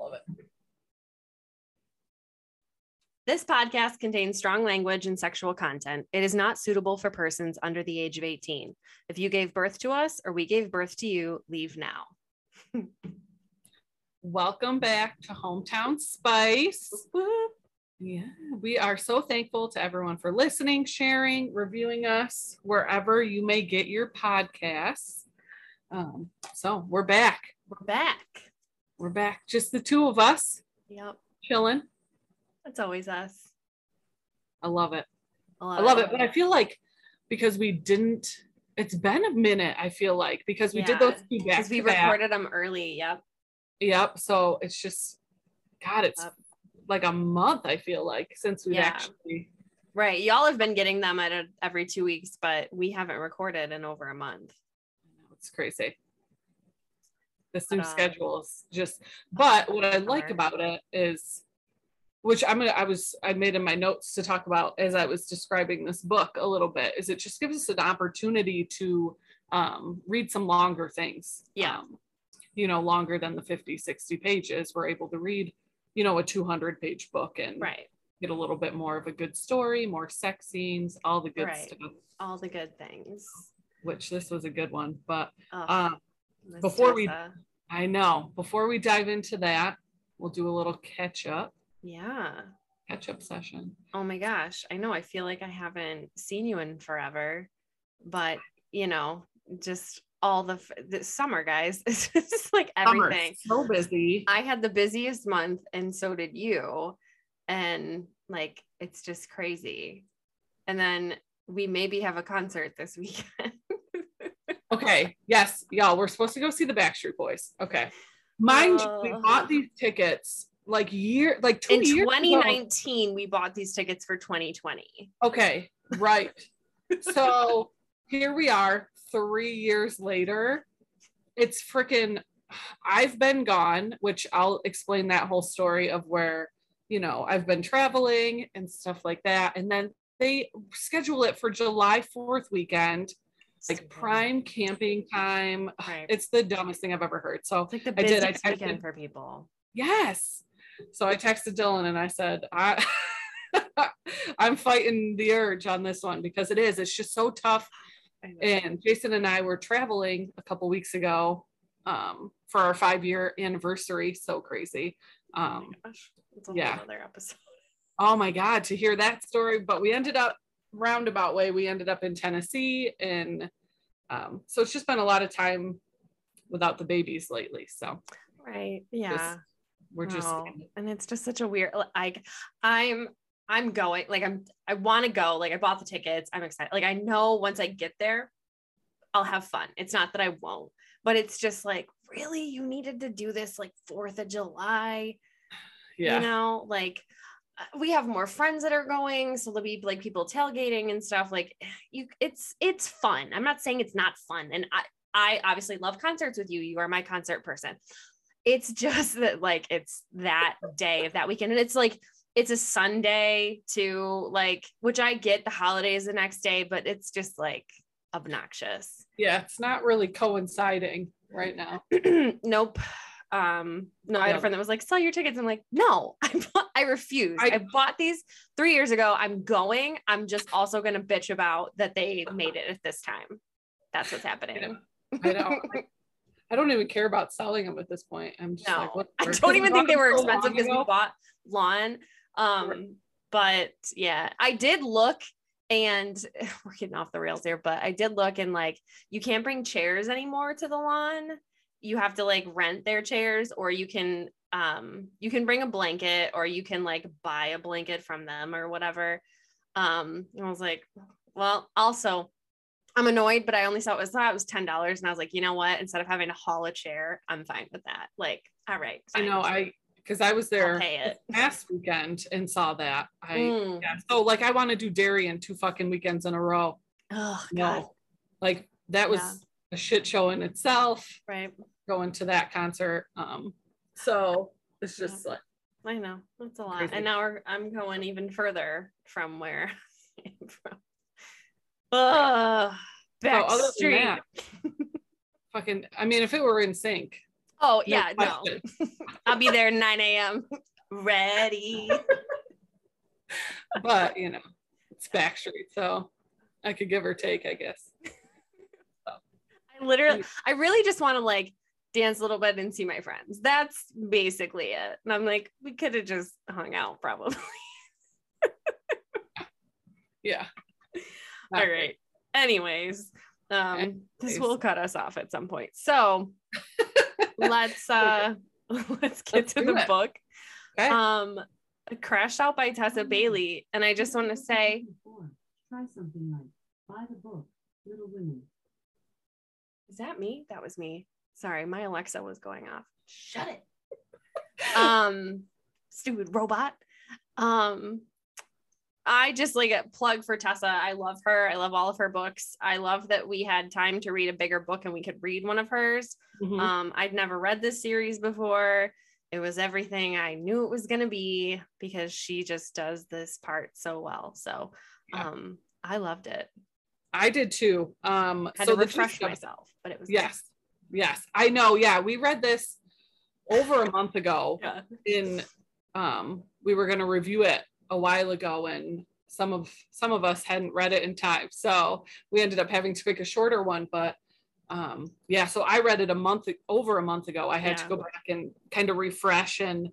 Love it. This podcast contains strong language and sexual content. It is not suitable for persons under the age of 18. If you gave birth to us or we gave birth to you, leave now. Welcome back to Hometown Spice. Yeah, we are so thankful to everyone for listening, sharing, reviewing us wherever you may get your podcasts. Um, so we're back. We're back. We're back. Just the two of us Yep. chilling. That's always us. I love it. I I love it. But I feel like because we didn't, it's been a minute, I feel like, because we did those two. Because we recorded them early. Yep. Yep. So it's just, God, it's Yep. like a month, I feel like, since we've Yeah. actually. Right. Y'all have been getting them at a, every two weeks, but we haven't recorded in over a month. It's crazy. This new um, schedule is just, but what I like about it is, which I'm gonna, I was, I made in my notes to talk about as I was describing this book a little bit, is it just gives us an opportunity to um, read some longer things. Yeah. Um, you know, longer than the 50, 60 pages. We're able to read, you know, a 200 page book and Right. get a little bit more of a good story, more sex scenes, all the good Right. stuff, All the good things. which this was a good one. But Oh, um, before we-. I know. Before we dive into that, we'll do a little catch up, Yeah. catch up session. Oh my gosh. I know. I feel like I haven't seen you in forever, but you know, just all the, the summer, guys. It's just like Summer, everything. so busy. I had the busiest month, and so did you. And like, it's just crazy. And then we maybe have a concert this weekend. Okay, yes, y'all, we're supposed to go see the Backstreet Boys. Okay, mind you, we bought these tickets like year, like two in years ago. 2019, we bought these tickets for 2020. Okay, right. so here we are, three years later. It's freaking. I've been gone, which I'll explain that whole story of where you know I've been traveling and stuff like that, and then they schedule it for July 4th weekend, like prime camping time. Right. It's the dumbest thing I've ever heard. So It's like the I did, I busiest weekend texted- for people. Yes. So I texted Dylan and I said, I I'm fighting the urge on this one because it is. It's just so tough. And Jason and I were traveling a couple weeks ago um, for our five year anniversary. So crazy. Oh Um, gosh. It's yeah. whole other episode. oh my God, to hear that story. But we ended up roundabout way. We ended up in Tennessee. And um, so it's just been a lot of time without the babies lately. So Right. Yeah. we're just No. and it's just such a weird like i'm i'm going like i'm i want to go like i bought the tickets i'm excited like i know once i get there i'll have fun it's not that i won't but it's just like really you needed to do this like fourth of july yeah. you know like Uh, we have more friends that are going so there'll be like people tailgating and stuff like you it's it's fun i'm not saying it's not fun and i i obviously love concerts with you you are my concert person it's just that like it's that day of that weekend and it's like it's a sunday to like which i get the holidays the next day but it's just like obnoxious yeah, it's not really coinciding right now. nope. Um, no, I had a friend that was like, sell your tickets. I'm like, no, I, bought- I refuse. I, I- bought these three years ago. I'm going. I'm just also going to bitch about that they made it at this time. That's what's happening. I don't. I don't even care about selling them at this point. I'm just No, like, what? I don't even think they were expensive because we bought lawn. Um, but yeah, I did look and we're getting off the rails here, but I did look and like you can't bring chairs anymore to the lawn. You have to like rent their chairs or you can um you can bring a blanket or you can like buy a blanket from them or whatever. Um and I was like, well, also I'm annoyed, but I only saw it was thought it was ten dollars, and I was like, you know what? Instead of having to haul a chair, I'm fine with that. Like, all right, I know. I because I was there last weekend and saw that. I Mm. yeah. So like, I want to do Darien two fucking weekends in a row. Oh No, god, like that was Yeah. a shit show in itself. right? Going to that concert. Um. So it's just like I know that's a lot, Crazy. and now we're, I'm going even further from where I came from. Ugh, other than backstreet. that, fucking. I mean, if it were NSYNC, Oh yeah, no. I'll be there 9 a.m. Ready. but you know, it's Backstreet, so I could give or take, I guess. So. I literally, I really just want to like dance a little bit and see my friends. That's basically it. And I'm like, we could have just hung out probably. Yeah. All right. Anyways, um, this will cut us off at some point. So let's uh let's get Let's to the it. book. Okay. Um Crashed Out by Tessa Bailey. And I just want to say Try something like buy the book, Little Women. Is that me? That was me. Sorry, my Alexa was going off. Shut it. Um, stupid robot. Um, I just like a plug for Tessa. I love her. I love all of her books. I love that we had time to read a bigger book and we could read one of hers. Mhm. Um, I'd never read this series before. It was everything I knew it was going to be because she just does this part so well. So, Yeah. um, I loved it. I did too. Um, Had so to the refresh myself, but it was. Yes. Yes. I know. Yeah. We read this over a month ago Yeah. in um we were going to review it a while ago and some of some of us hadn't read it in time. So we ended up having to pick a shorter one, but um yeah, so I read it a month over a month ago. I had to go back and kind of refresh and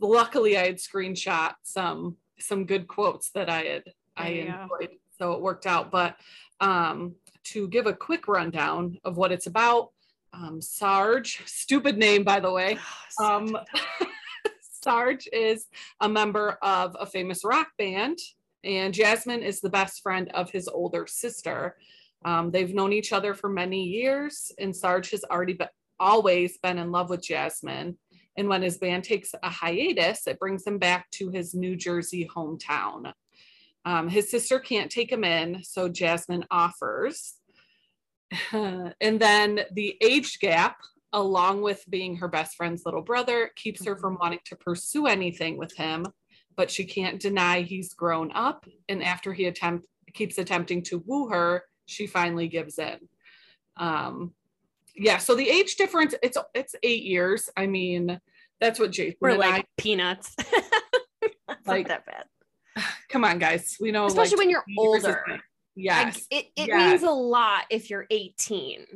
luckily I had screenshot some some good quotes that I had I enjoyed. So it worked out. But um to give a quick rundown of what it's about, um Sarge, stupid name by the way. Um, Sarge is a member of a famous rock band, and Jasmine is the best friend of his older sister. Um, they've known each other for many years, and Sarge has already been, always been in love with Jasmine. And when his band takes a hiatus, it brings him back to his New Jersey hometown. Um, his sister can't take him in, so Jasmine offers. and then the age gap along with being her best friend's little brother, keeps her from wanting to pursue anything with him. But she can't deny he's grown up. And after he attempt keeps attempting to woo her, she finally gives in. Um, yeah, so the age difference, it's it's eight years. I mean, that's what Jason We're like I peanuts. Like, not that bad. come on, guys. We know Especially like, when you're 20 years older. Big. Like, Yes. it it yes. means a lot if you're 18.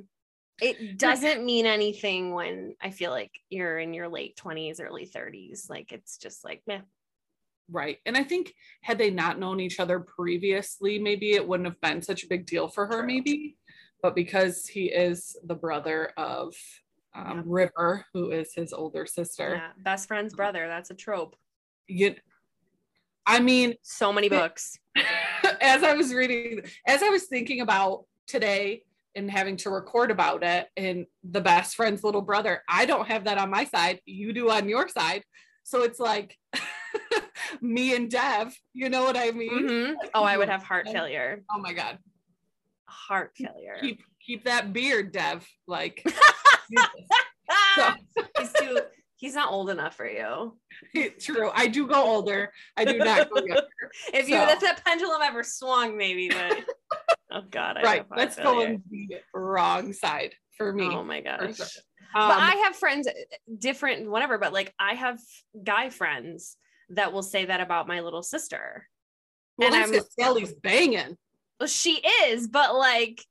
It doesn't mean anything when I feel like you're in your late 20s, early 30s. Like it's just like, meh. Right. And I think had they not known each other previously, maybe it wouldn't have been such a big deal for her, True. maybe. But because he is the brother of um, Yeah. River, who is his older sister, Yeah. Best friend's brother. That's a trope. you, I mean, So many books. As I was reading, as I was thinking about today and having to record about it, and the best friend's little brother, I don't have that on my side. You do on your side. So it's like me and Dev, you know what I mean? Mhm. Oh, I would have heart failure. Oh my God. Heart failure. keep keep that beard, Dev. Like Ah! he's too he's not old enough for you. true. I do go older. I do not go younger. If you So- if that pendulum ever swung, maybe, but oh god, I right. Let's go on the wrong side for me. Oh my gosh. sure. but Um, I have friends, different, whatever, but like I have guy friends that will say that about my little sister. well, and I'm- Sally's banging. Well, she is, but like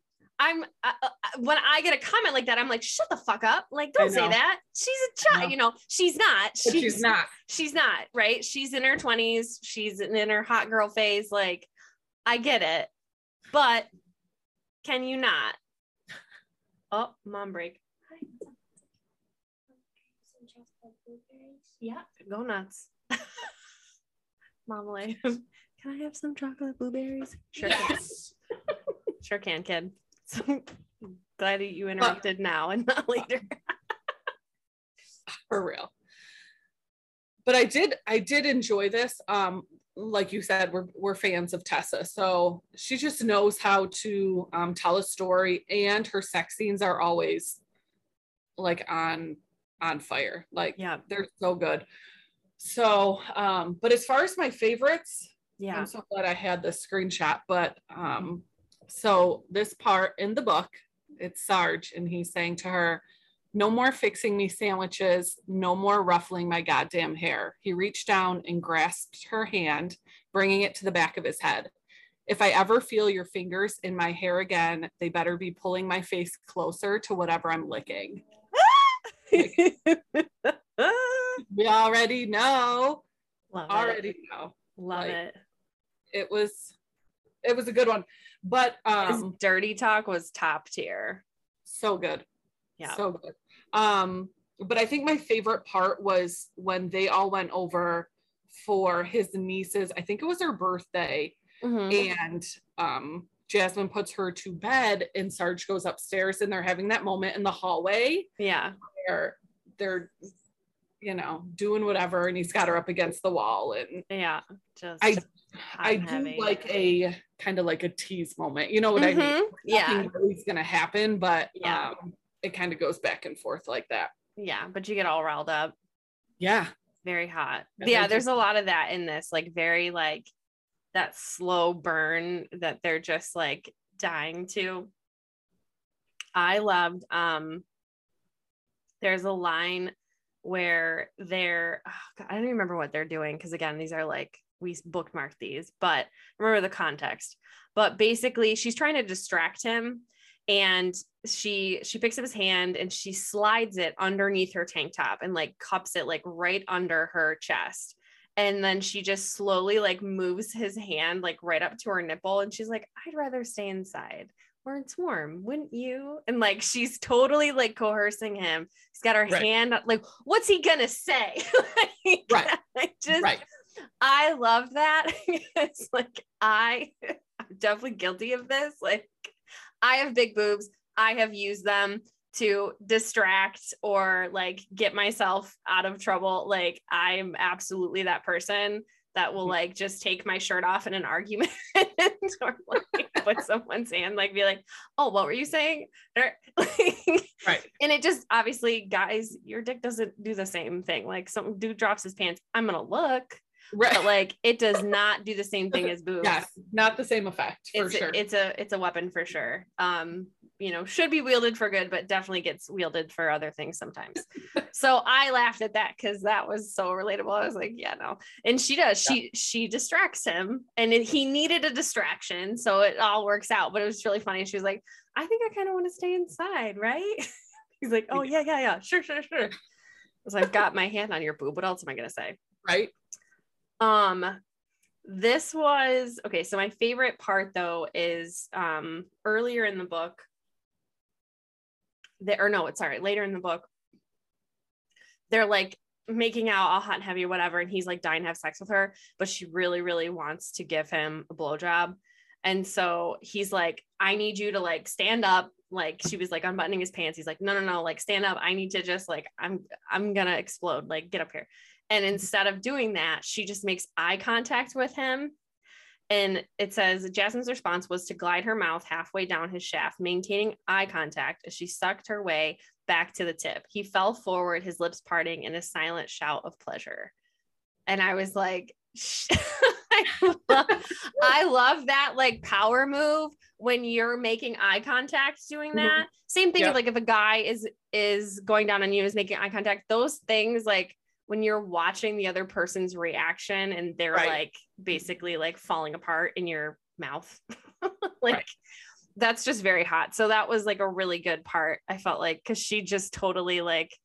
I'm uh, uh, when I get a comment like that, I'm like, shut the fuck up. Like, don't say that. She's a child, you know, she's not. But she's not. She's not, right? She's in her 20s. She's in her hot girl phase. Like, I get it. But can you not? Oh, mom break. Hi. Some chocolate blueberries? Yeah, go nuts. Marmalade. Can I have some chocolate blueberries? Sure can. Sure can, kid. So glad that you interrupted now and not later. for real. But I did I did enjoy this. Um, like you said, we're we're fans of Tessa, so she just knows how to um, tell a story, and her sex scenes are always like on on fire. Like Yeah. they're so good. So, um, but as far as my favorites, Yeah. I'm so glad I had this screenshot. But um, so this part in the book, it's Sarge, and he's saying to her, No more fixing me sandwiches, no more ruffling my goddamn hair. He reached down and grasped her hand, bringing it to the back of his head. If I ever feel your fingers in my hair again, they better be pulling my face closer to whatever I'm licking. We already know. Love it. Already know. Love like, it. It was it was a good one. But His um dirty talk was top tier. so good. Yeah. So good. Um, but I think my favorite part was when they all went over for his niece's, I think it was her birthday, Mhm. and um Jasmine puts her to bed and Sarge goes upstairs and they're having that moment in the hallway Yeah. where they're you know doing whatever and he's got her up against the wall and Yeah. Just I I do like a kind of like a tease moment. You know what I mean? Mhm. Yeah. Really is gonna happen, but Yeah. um it kind of goes back and forth like that. Yeah. But you get all riled up. Yeah. Very hot. Yeah, Yeah, there's a lot of that in this, like very like that slow burn that they're just like dying to. I loved um there's a line where they're oh God, I don't even remember what they're doing because again, these are like we bookmarked these, but remember the context. But basically she's trying to distract him and she she picks up his hand and she slides it underneath her tank top and like cups it like right under her chest and then she just slowly like moves his hand like right up to her nipple and she's like i'd rather stay inside where it's warm wouldn't you and like she's totally like coercing him he's got her Right. hand like what's he gonna say like, Right. Just Right. I love that. it's like I I'm definitely guilty of this. Like I have big boobs. I have used them to distract or like get myself out of trouble. Like I'm absolutely that person that will mm. like just take my shirt off in an argument or like put someone's hand like be like, oh, what were you saying? Or, like, Right. and it just obviously guys, your dick doesn't do the same thing. Like some dude drops his pants, I'm gonna look, Right. but like it does not do the same thing as boobs. yes. Not the same effect for it's sure. a, it's a it's a weapon for sure. Um, you know, should be wielded for good, but definitely gets wielded for other things sometimes. so I laughed at that because that was so relatable. I was like, yeah, no. And she does. She she distracts him, and it, he needed a distraction, so it all works out. But it was really funny. She was like, I think I kind of want to stay inside, right? He's like, oh yeah, yeah, yeah, sure, sure, sure. So I've got my hand on your boob. What else am I gonna say? right. Um, this was okay. So my favorite part though is um earlier in the book. There or no, it's sorry, later in the book. They're like making out all hot and heavy, whatever, and he's like dying to have sex with her, but she really, really wants to give him a blowjob. And so he's like, I need you to like stand up. Like she was like unbuttoning his pants. He's like, no, no, no, like stand up. I need to just like, I'm, I'm gonna explode. Like get up here. And instead of doing that, she just makes eye contact with him. And it says Jasmine's response was to glide her mouth halfway down his shaft, maintaining eye contact as she sucked her way back to the tip. He fell forward, his lips parting in a silent shout of pleasure. And I was like, I, love, I love that like power move when you're making eye contact doing Mhm. that. Same thing with like if a guy is is going down on you is making eye contact, those things like when you're watching the other person's reaction and they're Right. like basically like falling apart in your mouth. like Right. that's just very hot. So that was like a really good part. I felt like because she just totally like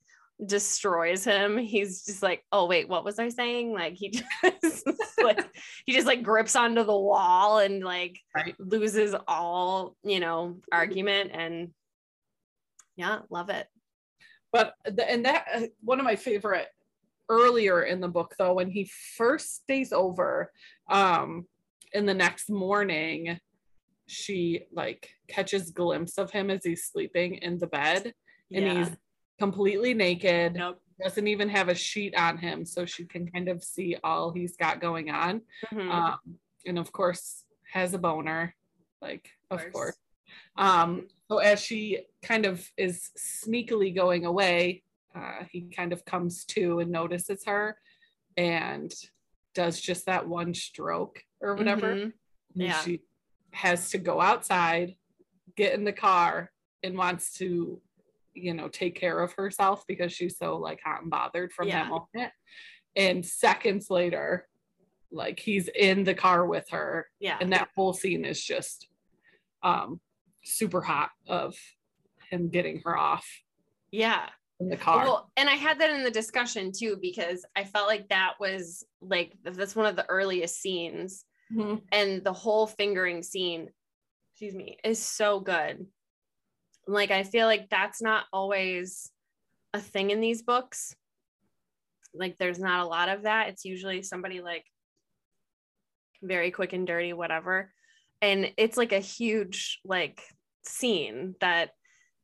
destroys him. He's just like, oh wait, what was I saying? Like he just like he just like grips onto the wall and like Right. loses all, you know, argument and yeah, love it. But the, and that uh, one of my favorite earlier in the book though when he first stays over um in the next morning she like catches glimpse of him as he's sleeping in the bed and yeah. he's completely naked nope. doesn't even have a sheet on him so she can kind of see all he's got going on Mhm. um and of course has a boner like of course. course um so as she kind of is sneakily going away uh, he kind of comes to and notices her and does just that one stroke or whatever Mhm. and Yeah. she has to go outside get in the car and wants to you know, take care of herself because she's so like hot and bothered from Yeah. that moment. And seconds later, like he's in the car with her Yeah. and that whole scene is just um super hot of him getting her off Yeah. In the car. Well, and I had that in the discussion too, because I felt like that was like that's one of the earliest scenes. Mhm. And the whole fingering scene, excuse me, is so good. Like I feel like that's not always a thing in these books. Like there's not a lot of that. It's usually somebody like very quick and dirty, whatever. And it's like a huge like scene that,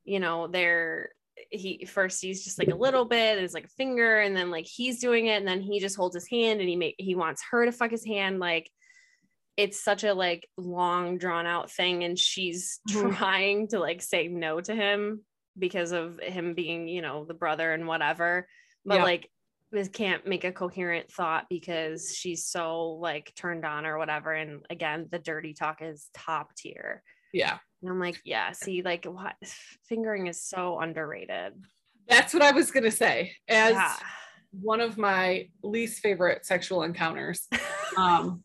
you know, they're he first he's just like a little bit, it's like a finger, and then like he's doing it, and then he just holds his hand and he make he wants her to fuck his hand. Like it's such a like long drawn out thing, and she's Mhm. trying to like say no to him because of him being, you know, the brother and whatever. But Yeah. like this can't make a coherent thought because she's so like turned on or whatever. And again, the dirty talk is top tier. Yeah. And I'm like, yeah, see, like what fingering is so underrated. That's what I was gonna say. As yeah. one of my least favorite sexual encounters. Um,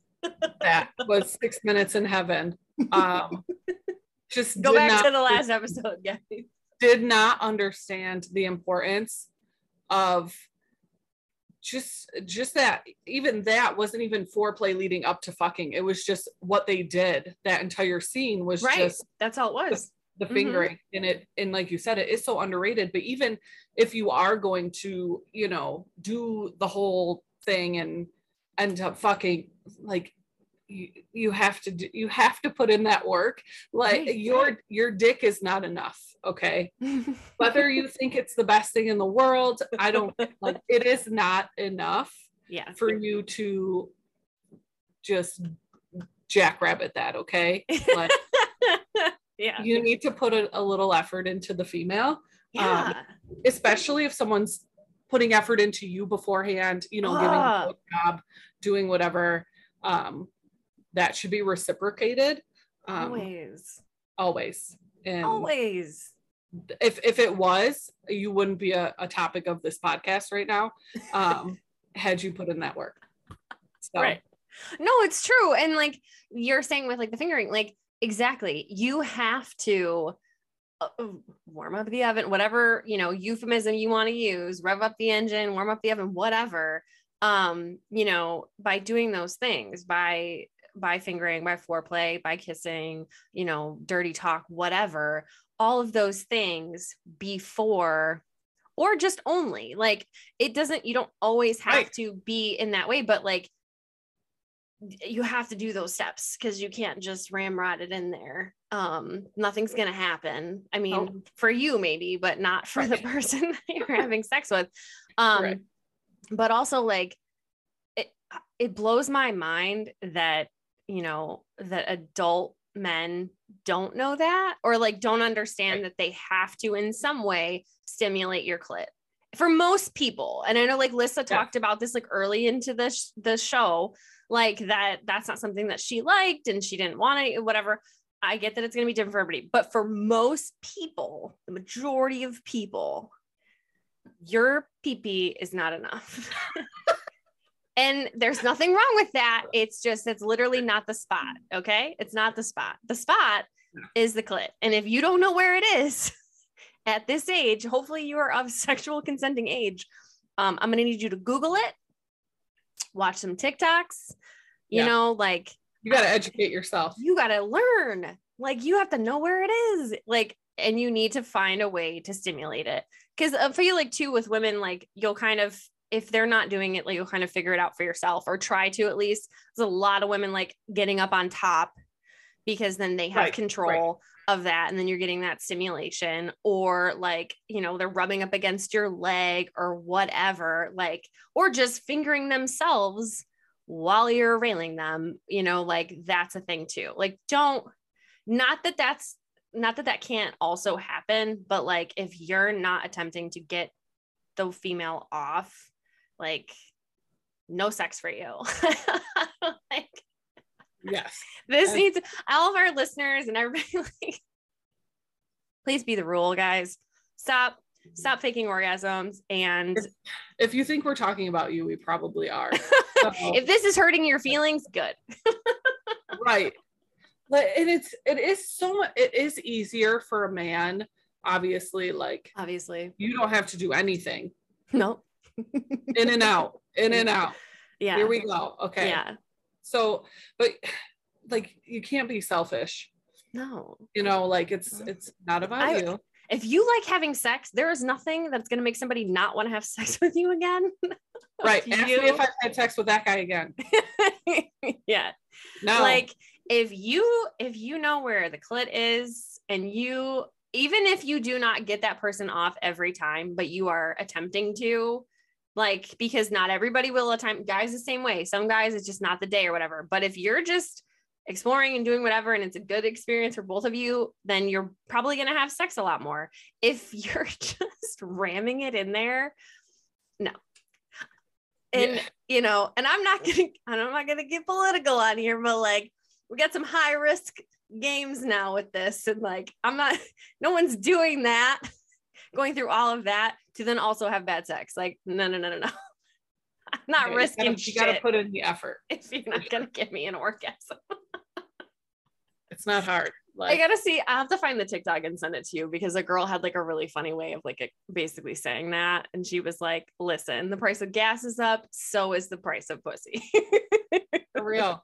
that was six minutes in heaven. Um, just Go back not, to the last episode, guys. did not understand the importance of just just that even that wasn't even foreplay leading up to fucking it was just what they did that entire scene was Right. just That's all it was. the Mhm. fingering and it and like you said it is so underrated but even if you are going to you know do the whole thing and end up fucking like you, you have to do, you have to put in that work like Right, your your dick is not enough okay whether you think it's the best thing in the world i don't like it is not enough yeah. for you to just jackrabbit that okay like yeah. you need to put a, a little effort into the female Yeah. especially if someone's putting effort into you beforehand you know giving you Ah. a job doing whatever um that should be reciprocated um always. always and Always. if if it was you wouldn't be a, a topic of this podcast right now um had you put in that work so Right. No, it's true. And like you're saying with like the fingering, like exactly, you have to uh, warm up the oven, whatever, you know, euphemism you want to use, rev up the engine, warm up the oven, whatever. Um, you know, by doing those things, by by fingering, by foreplay, by kissing, you know, dirty talk, whatever, all of those things before or just only like it doesn't you don't always have Right. to be in that way but like you have to do those steps because you can't just ramrod it in there um nothing's gonna happen i mean Oh. for you maybe but not for the person that you're having sex with um Correct. but also like it it blows my mind that you know that adult men don't know that or like don't understand Right. that they have to in some way stimulate your clit for most people and i know like lisa Yeah. talked about this like early into the sh- the show like that that's not something that she liked and she didn't want to whatever i get that it's going to be different for everybody but for most people the majority of people your pee is not enough and there's nothing wrong with that. It's just it's literally not the spot okay? It's not the spot. The spot is the clit. And if you don't know where it is at this age hopefully you are of sexual consenting age um, i'm gonna need you to google it watch some tiktoks you Yeah. know like you got to educate yourself. you got to learn. Like you have to know where it is. Like and you need to find a way to stimulate it. Because i feel like too with women like you'll kind of if they're not doing it like you'll kind of figure it out for yourself or try to at least there's a lot of women like getting up on top because then they have Right, control of that and then you're getting that stimulation or like you know they're rubbing up against your leg or whatever like or just fingering themselves while you're railing them you know like that's a thing too. Like don't not that that's not that that can't also happen but like if you're not attempting to get the female off like no sex for you. Like yes. this And- needs all of our listeners and everybody like please be the rule guys. Stop stop faking orgasms and If you think we're talking about you, we probably are. So, if this is hurting your feelings good. Right. But and it's it is so much it is easier for a man, obviously, like obviously. you don't have to do anything. no In and out, in and out. yeah Here we go. Okay. yeah So, but like you can't be selfish. no You know, like it's it's not about I- you. if you like having sex there is nothing that's going to make somebody not want to have sex with you again Right. Ask you- me if I've had sex with that guy again. yeah No. like if you if you know where the clit is and you even if you do not get that person off every time but you are attempting to like because not everybody will attempt guys the same way some guys it's just not the day or whatever but if you're just exploring and doing whatever and it's a good experience for both of you then you're probably going to have sex a lot more. If you're just ramming it in there no. And Yeah. you know and i'm not gonna i'm not gonna get political on here but like we got some high risk games now with this and like i'm not no one's doing that going through all of that to then also have bad sex like no no no no no i'm not Okay, risking you gotta, you gotta put in the effort. if you're not gonna give me an orgasm It's not hard. I gotta see. I have to find the TikTok and send it to you because a girl had like a really funny way of like basically saying that, and she was like, "Listen, the price of gas is up, so is the price of pussy." for real.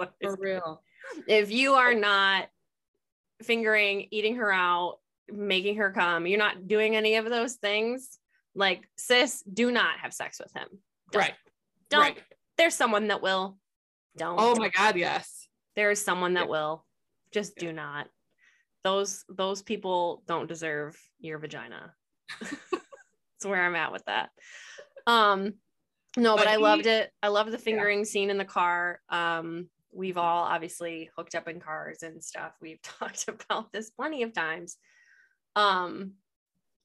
Like, For real. if you are not fingering, eating her out, making her come, you're not doing any of those things. Like, sis, do not have sex with him. Don't. Right. Don't. Right. There's someone that will. Don't. Oh my God, yes. there is someone that Yeah. will just Yeah. do not those those people don't deserve your vagina that's where i'm at with that um no but, But i he- loved it i love the fingering scene in the car um we've all obviously hooked up in cars and stuff we've talked about this plenty of times um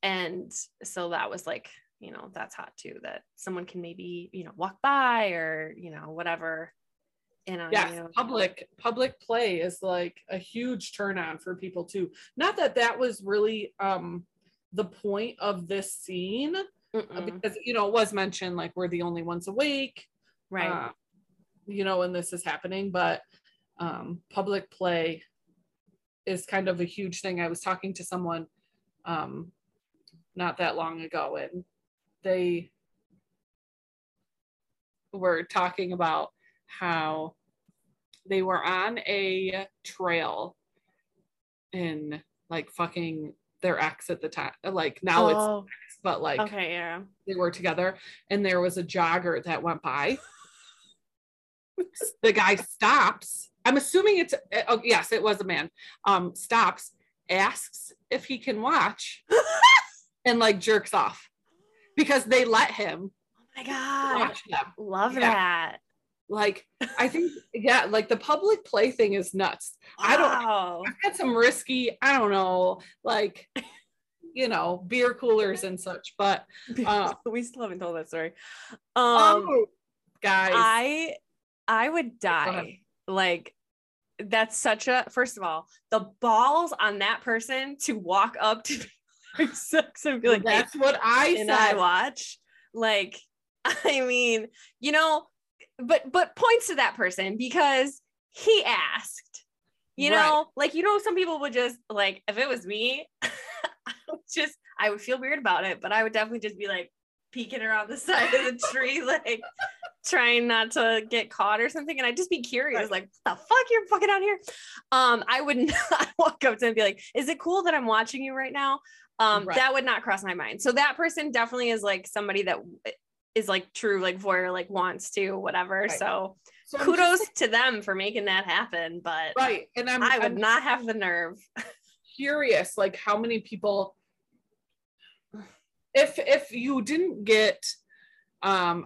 and so that was like you know that's hot too that someone can maybe you know walk by or you know whatever Yes, you know, public public play is like a huge turn on for people too. Not that that was really um the point of this scene uh, Mm-mm. because you know it was mentioned like we're the only ones awake, right uh, you know, when this is happening, but um public play is kind of a huge thing. I was talking to someone um not that long ago and they were talking about how they were on a trail in like fucking their ex at the time like now it's Oh, but like okay yeah. they were together and there was a jogger that went by. The guy stops. I'm assuming it's oh yes it was a man. Um stops asks if he can watch and like jerks off because they let him oh my god. love Yeah. that. Like i think yeah like the public play thing is nuts. I don't- Wow. i've had some risky i don't know like you know beer coolers and such but uh, we still haven't told that story. Um oh guys. I i would die like that's such a first of all the balls on that person to walk up to like sex and be like that's what i and I watch. Like, I mean, you know, but but points to that person because he asked. You Right. know, like you know, some people would just like if it was me, I would just I would feel weird about it, but I would definitely just be like peeking around the side of the tree, like trying not to get caught or something. And I'd just be curious, Right. like, what the fuck you're fucking out here? Um, I would not walk up to him and be like, is it cool that I'm watching you right now? Um, Right. that would not cross my mind. So that person definitely is like somebody that is like true, like voyeur, like wants to, whatever. Right. So So kudos just- to them for making that happen. But right and i'm, I would I'm not have the nerve. curious like how many people if if you didn't get um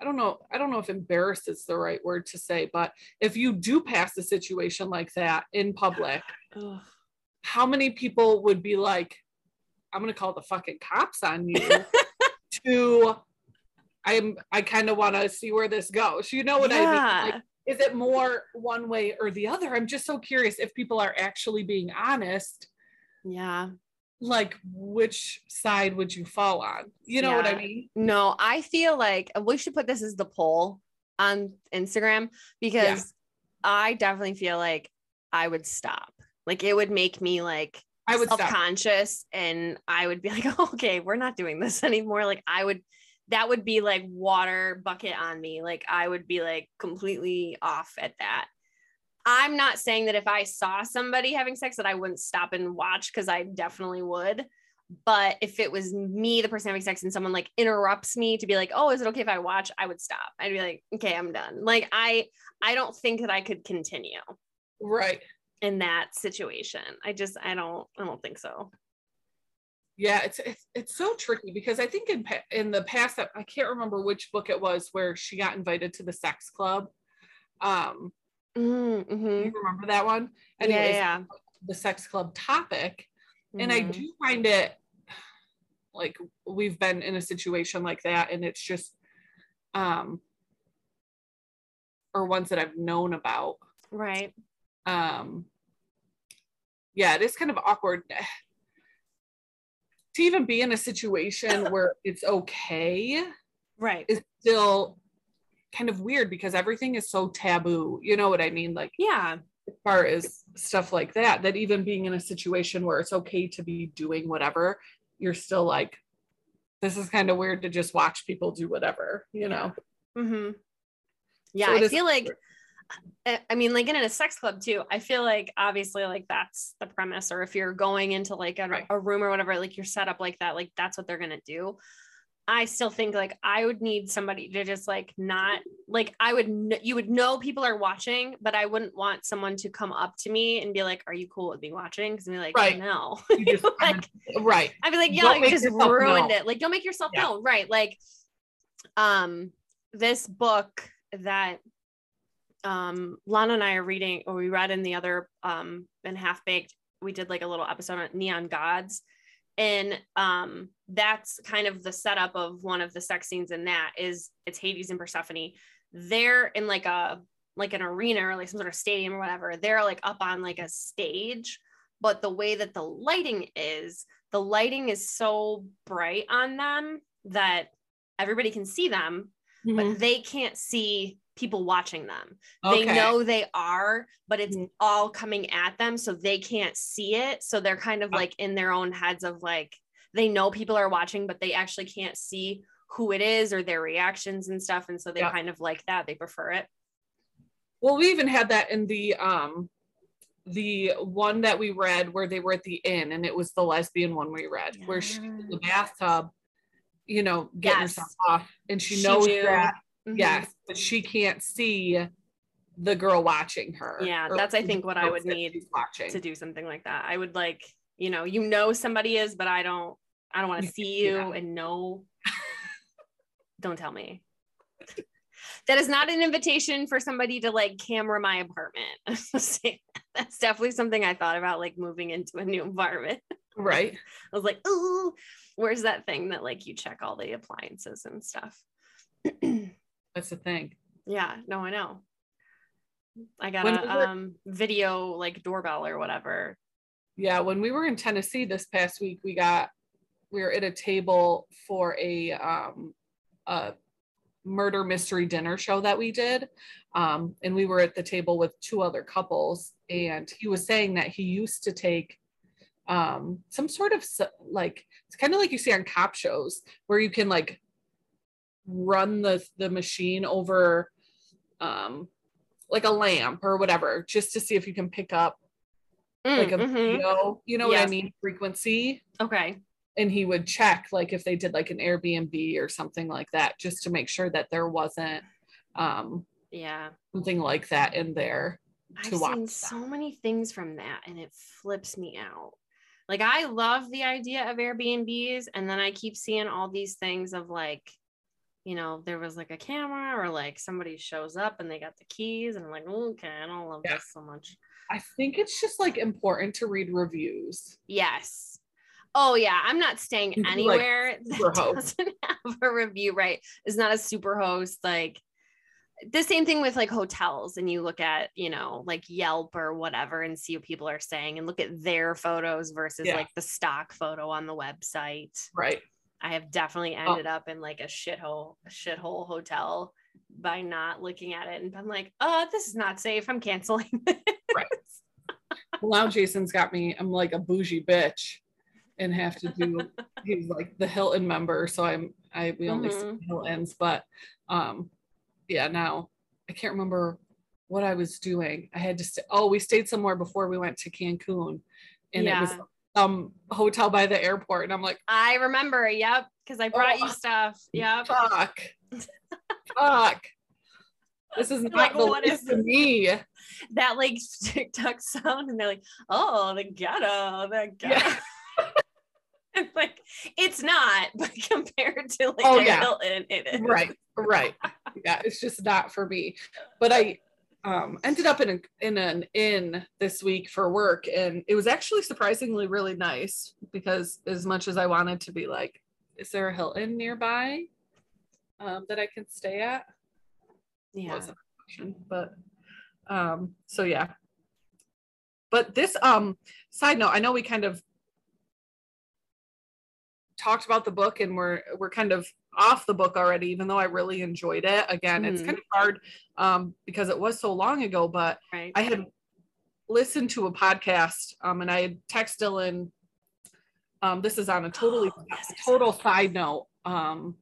i don't know i don't know if embarrassed is the right word to say but if you do pass a situation like that in public how many people would be like i'm gonna call the fucking cops on you to i'm i kind of want to see where this goes. You know what i mean? Yeah. like, is it more one way or the other? I'm just so curious if people are actually being honest. Yeah. Like which side would you fall on? You know what I mean? No, I feel like we should put this as the poll on Instagram because I definitely feel like I would stop. Like it would make me like I would self-conscious and I would be like, okay, we're not doing this anymore. Like I would that would be like water bucket on me. Like I would be like completely off at that. I'm not saying that if I saw somebody having sex that I wouldn't stop and watch because I definitely would. But if it was me, the person having sex, and someone like interrupts me to be like, "Oh, is it okay if I watch?" I would stop. I'd be like, "Okay, I'm done." Like I, I don't think that I could continue Right. in that situation. I just, I don't, I don't think so. Yeah, it's it's it's so tricky because I think in in the past I can't remember which book it was where she got invited to the sex club. Um, Mm-hmm. you remember that one? Yeah, Anyways, yeah. the sex club topic, and I Mhm. do find it like we've been in a situation like that, and it's just um, or ones that I've known about. right. um yeah it is kind of awkward to even be in a situation where it's okay Right. is still kind of weird because everything is so taboo you know what i mean like Yeah. as far as stuff like that that even being in a situation where it's okay to be doing whatever you're still like this is kind of weird to just watch people do whatever you know Mm-hmm. Yeah, So I feel like. I mean, like in a sex club too. I feel like obviously, like that's the premise. Or if you're going into like a, Right. a room or whatever, like you're set up like that, like that's what they're gonna do. I still think like I would need somebody to just like not like I would kn- you would know people are watching, but I wouldn't want someone to come up to me and be like, "Are you cool with me watching?" Because I'd be like, Right. "No." You just like, right I'd be like, yeah, you just ruined known. it. Like, don't make yourself Yeah. known. Right. Like, um, this book that um Lana and I are reading, or we read in the other um in Half Baked, we did like a little episode on Neon Gods. And um that's kind of the setup of one of the sex scenes in that is it's Hades and Persephone. They're in like a like an arena or like some sort of stadium or whatever. They're like up on like a stage but the way that the lighting is the lighting is so bright on them that everybody can see them Mhm. but they can't see people watching them they know they are but it's Mhm. all coming at them so they can't see it so they're kind of Oh. like in their own heads of like they know people are watching but they actually can't see who it is or their reactions and stuff and so they Yeah. kind of like that they prefer it Well, we even had that in the um the one that we read where they were at the inn and it was the lesbian one we read where she's in the bathtub, you know, getting Yes. herself off and she, She knows knew. that Mhm. yes, but she can't see the girl watching her. Yeah, that's, I think, what I would need to do something like that. I would like, you know, you know somebody is, but I don't I don't want to see you them. and know. don't tell me. That is not an invitation for somebody to like camera my apartment. That's definitely something I thought about like moving into a new environment. Right. I was like, ooh, where's that thing that like you check all the appliances and stuff? That's the thing. yeah, no, I know. I got When a we were- um video like doorbell or whatever. Yeah, when we were in Tennessee this past week, we got we were at a table for a um a murder mystery dinner show that we did. Um, and we were at the table with two other couples, and he was saying that he used to take um some sort of like it's kind of like you see on cop shows where you can like run the the machine over um like a lamp or whatever just to see if you can pick up like a Mm, mhm. video, you know what I mean, frequency. Okay. And he would check like if they did like an Airbnb or something like that, just to make sure that there wasn't um Yeah. something like that in there. to I've watch seen that. so many things from that and it flips me out. Like I love the idea of Airbnbs and then I keep seeing all these things of like you know, there was like a camera or like somebody shows up and they got the keys and I'm like, okay, I don't love Yeah. this so much. I think it's just like important to read reviews. Yes. Oh yeah, I'm not staying You like, anywhere super that host. doesn't have a review, right? It's not a super host like the same thing with like hotels and you look at you know like yelp or whatever and see what people are saying and look at their photos versus Yeah. like the stock photo on the website Right. I have definitely Oh. ended up in like a shithole a shithole hotel by not looking at it and been like oh, this is not safe i'm canceling Right. Well, now Jason's got me. I'm like a bougie bitch, and have to do. he's like the Hilton member, so I'm. I we only Mhm. see Hilton's, but um, yeah. Now I can't remember what I was doing. I had to. Stay, oh, we stayed somewhere before we went to Cancun, and it was Yeah. Um hotel by the airport, and I'm like, i remember yep because i brought you Oh. stuff yep fuck, fuck. This is not Like, the what life for me. that like tiktok sound and they're like oh the ghetto the ghetto Yeah. It's like it's not, but compared to like Oh, yeah. Hilton, it is. right right yeah it's just not for me but i um ended up in a, in an inn this week for work and it was actually surprisingly really nice because as much as i wanted to be like is there a hilton nearby um that i can stay at Yeah. wasn't an option, but um so yeah but this um side note i know we kind of talked about the book and we're we're kind of off the book already even though i really enjoyed it again it's Mhm. kind of hard um because it was so long ago but Right. i had listened to a podcast um and i had text dylan um this is on a totally Oh, yes, total yes. side note um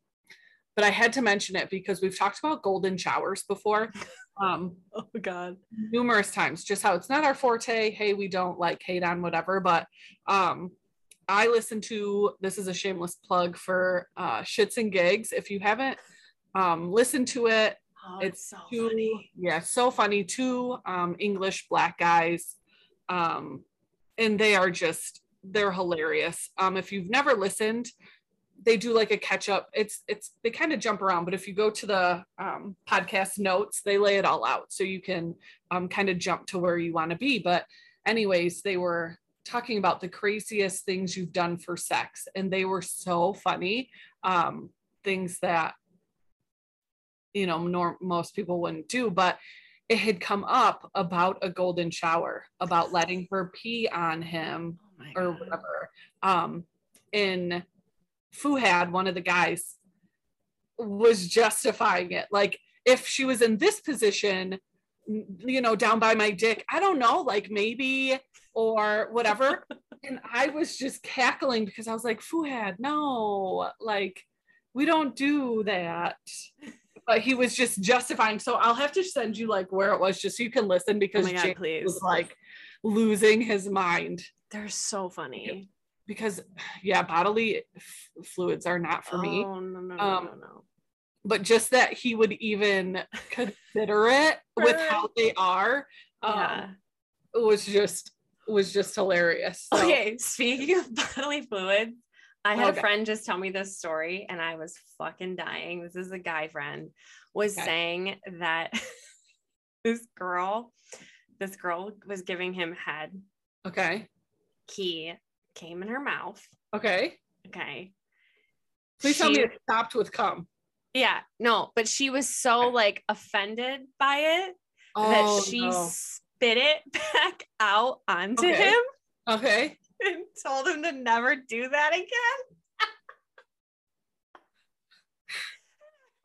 but i had to mention it because we've talked about golden showers before um oh God. numerous times just how it's not our forte hey we don't like hate on whatever but um i listen to this is a shameless plug for uh shits and gigs. If you haven't um listened to it Oh, It's it's so two funny. yeah so funny two um english black guys. Um and they are just they're hilarious. Um if you've never listened they do like a catch up. It's it's they kind of jump around but if you go to the um, podcast notes they lay it all out so you can um, kind of jump to where you want to be. But anyways they were talking about the craziest things you've done for sex and they were so funny um, things that you know nor- most people wouldn't do but it had come up about a golden shower about letting her pee on him Oh or God. whatever. Um, and Fuhad, one of the guys, was justifying it. Like, if she was in this position, you know, down by my dick, I don't know, like maybe or whatever. and I was just cackling because I was like, Fuhad, no, like, we don't do that. But he was just justifying. So I'll have to send you like where it was just so you can listen Oh because my God, James please. was like losing his mind They're so funny. because yeah bodily f- fluids are not for me Oh no no no Um, no no. but just that he would even consider it with how they are um, Yeah. was just was just hilarious So, Okay, speaking of bodily fluids, I had Okay. a friend just tell me this story and I was fucking dying. This is a guy friend was Okay. saying that this girl, this girl was giving him head. okay He came in her mouth. okay Okay. please tell me it stopped with cum Yeah, no, but she was so like offended by it oh that she no. Spit it back out onto Okay. him okay and told him to never do that again.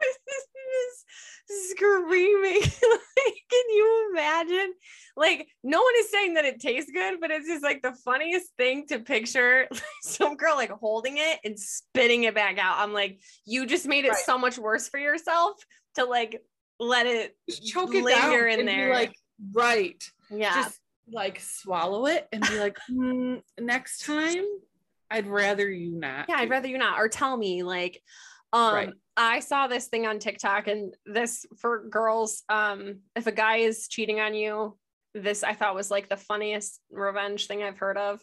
Screaming. like, can you imagine? Like, no one is saying that it tastes good, but it's just like the funniest thing to picture some girl like holding it and spitting it back out. I'm like, you just made it Right. so much worse for yourself to like let it just choke it down in there. like right yeah. just like swallow it and be like "Mm, next time i'd rather you not yeah i'd rather you not or tell me like um Right. i saw this thing on tiktok and this for girls um if a guy is cheating on you this i thought was like the funniest revenge thing i've heard of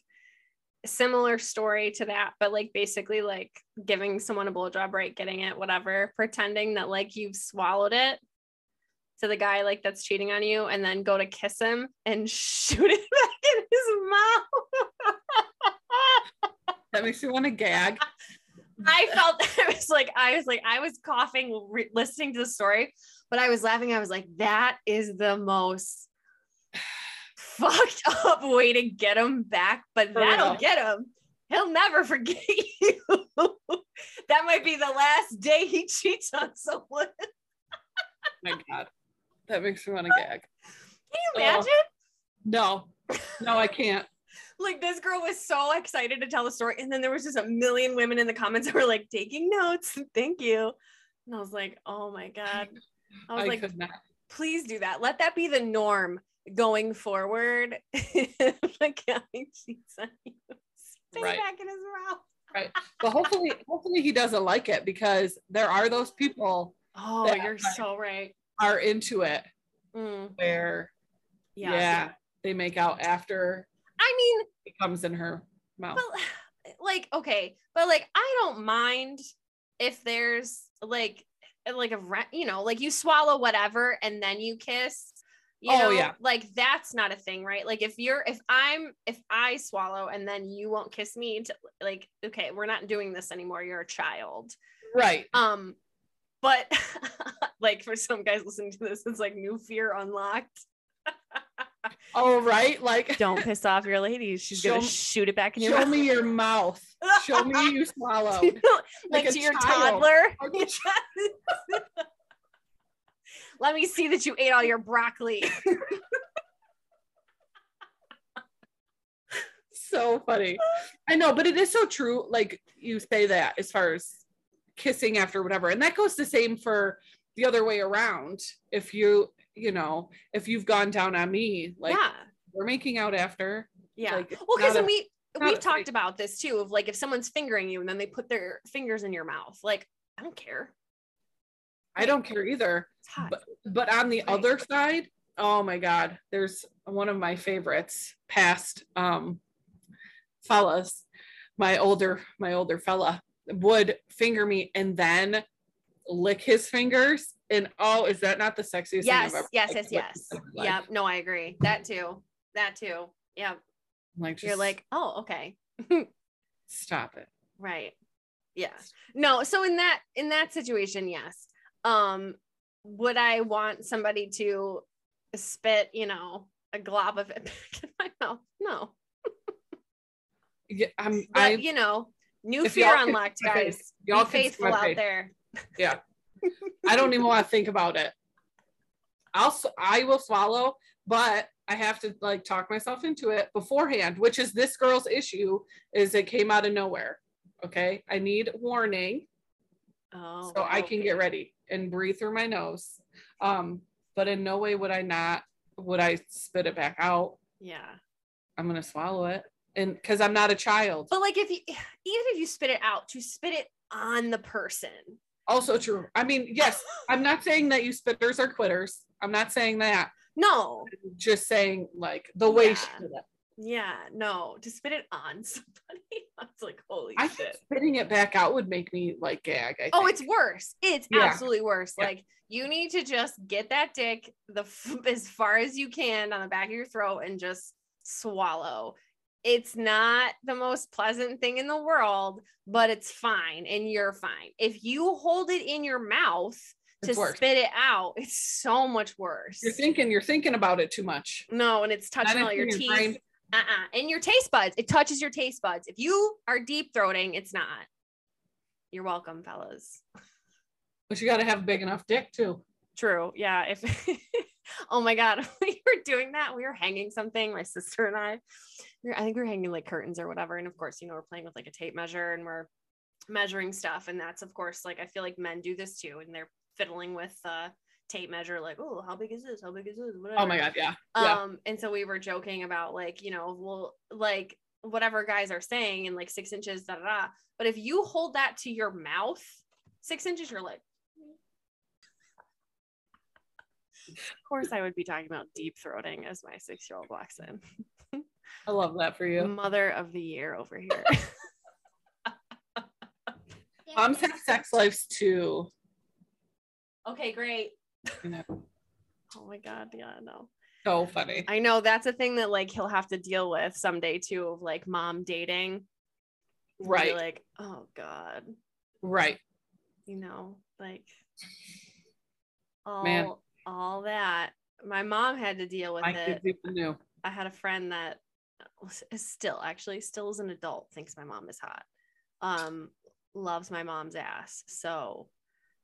similar story to that but like basically like giving someone a blowjob right getting it whatever pretending that like you've swallowed it to the guy like that's cheating on you and then go to kiss him and shoot it back in his mouth that makes me want to gag I felt I was like I was like I was coughing re- listening to the story, but I was laughing. I was like, that is the most fucked up way to get him back, but For that'll real. get him. He'll never forget you. that might be the last day he cheats on someone. my God. That makes me want to gag. Can you imagine? No, no, I can't. Like this girl was so excited to tell the story, and then there was just a million women in the comments that were like taking notes. Thank you. And I was like, oh my god. I was I like, could not. please do that. Let that be the norm going forward. like guy cheats on you. Spit Right. back in his mouth. Right. But hopefully, hopefully he doesn't like it because there are those people Oh, you're so right. Are into it Mm, where yeah. yeah, they make out after I mean, it comes in her mouth. but like okay but like i don't mind if there's like like a you know like you swallow whatever and then you kiss you Oh, know yeah. like that's not a thing right like if you're if i'm if i swallow and then you won't kiss me to, like okay we're not doing this anymore you're a child right. um but like for some guys listening to this it's like new fear unlocked Oh, right. Like don't piss off your ladies she's Show gonna shoot it back in your show mouth me your mouth. Show me you swallow. like, Like to your child. toddler. Let me see that you ate all your broccoli. so funny. I know, but it is so true. Like you say that as far as kissing after whatever. And that goes the same for the other way around. If you, you know, if you've gone down on me, like yeah, we're making out after. yeah. like, well, because we we've talked fight. about this too. Of like if someone's fingering you and then they put their fingers in your mouth, like I don't care. I don't care either. But but on the Right. other side, oh my god, there's one of my favorites past um fellas. My older my older fella would finger me and then lick his fingers. And oh, is that not the sexiest yes, thing I've ever yes, yes, yes. my Yeah. No, I agree. That too. That too. Yeah. Like You're like, oh, okay. stop it. Right. Yeah. No, so in that in that situation, yes. Um would I want somebody to spit, you know, a glob of it back in my mouth? No. Yeah, I'm But I you know, new If fear unlocked, see my face, guys. y'all Be faithful out there. Yeah. I don't even want to think about it. I'll I will swallow, but I have to like talk myself into it beforehand, which is this girl's issue is it came out of nowhere. Okay. I need warning Oh. so I can get ready and breathe through my nose. Um, but in no way would I not would I spit it back out. Yeah. I'm gonna swallow it. And because I'm not a child. But like if you even if you spit it out, to spit it on the person. Also true. I mean, yes, I'm not saying that you spitters are quitters. I'm not saying that. No. I'm just saying like the way she Yeah. did it. Yeah, no. To spit it on somebody. Was like, holy I think shit. spitting it back out would make me like gag. I Oh, it's worse. It's Yeah. absolutely worse. Yeah. Like you need to just get that dick the f- as far as you can on the back of your throat and just swallow. It's not the most pleasant thing in the world, but it's fine and you're fine. If you hold it in your mouth to spit it out, it's so much worse. You're thinking you're thinking about it too much. no, and it's touching all your teeth. brain. Uh-uh. And your taste buds. It touches your taste buds. If you are deep throating, it's not. You're welcome, fellas. But you got to have a big enough dick too. True. Yeah. If oh my god, we were doing that. We were hanging something, my sister and I. We were- I think we were hanging like curtains or whatever. And of course, you know, we're playing with like a tape measure and we're measuring stuff. And that's of course like I feel like men do this too. And they're fiddling with uh tape measure, like, oh, how big is this? How big is this? Whatever. Oh my god, yeah. Yeah. Um, and so we were joking about like, you know, well, like whatever guys are saying and like six inches, da da da. But if you hold that to your mouth, six inches, you're like, of course, I would be talking about deep throating as my six year old walks in. I love that for you. Mother of the year over here. Moms have sex lives too. okay, great. Oh my God. Yeah, no. so funny. I know that's a thing that like he'll have to deal with someday too of like mom dating. Right. Like, oh God. Right. you know, like all Man. All that. My mom had to deal with My it. kids even knew. I had a friend that was, still actually still as an adult thinks my mom is hot. Um, loves my mom's ass. So,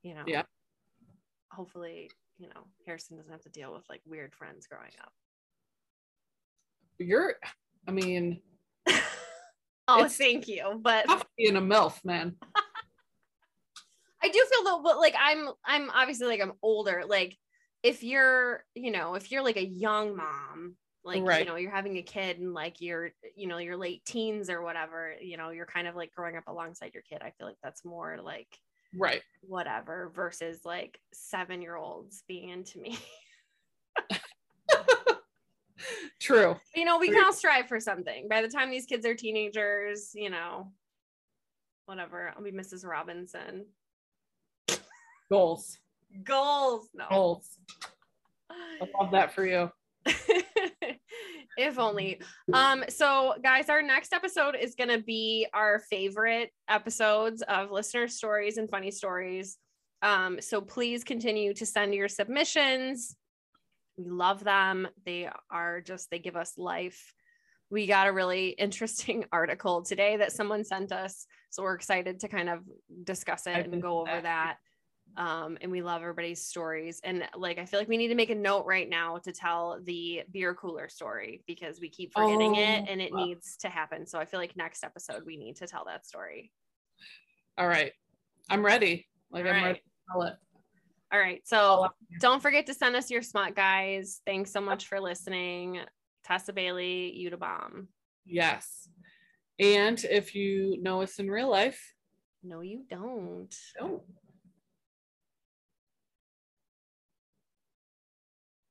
you know, Yeah. Hopefully, you know, Harrison doesn't have to deal with like weird friends growing up. You're, I mean, oh, thank you. But tough being a MILF, man. I do feel though, but like I'm I'm obviously like I'm older. Like if you're, you know, if you're like a young mom, like you know, you're having a kid and like you're, you know, your late teens or whatever, you know, you're kind of like growing up alongside your kid. I feel like that's more like Right. whatever versus like seven year olds being into me. True. you know, we can all strive for something. By the time these kids are teenagers, you know, whatever. I'll be Mrs. Robinson. Goals. Goals. No. Goals. I love that for you. if only um so guys our next episode is going to be our favorite episodes of listener stories and funny stories um so please continue to send your submissions we love them they are just they give us life we got a really interesting article today that someone sent us so we're excited to kind of discuss it and go over that. Um, and we love everybody's stories. And like, I feel like we need to make a note right now to tell the beer cooler story because we keep forgetting it Oh, and it wow. needs to happen. So I feel like next episode we need to tell that story. All right. I'm ready. Like All I'm right. ready to tell it. All right. So don't forget to send us your smut guys. Thanks so much for listening. Tessa Bailey, you to bomb. Yes. And if you know us in real life, No, you don't. don't.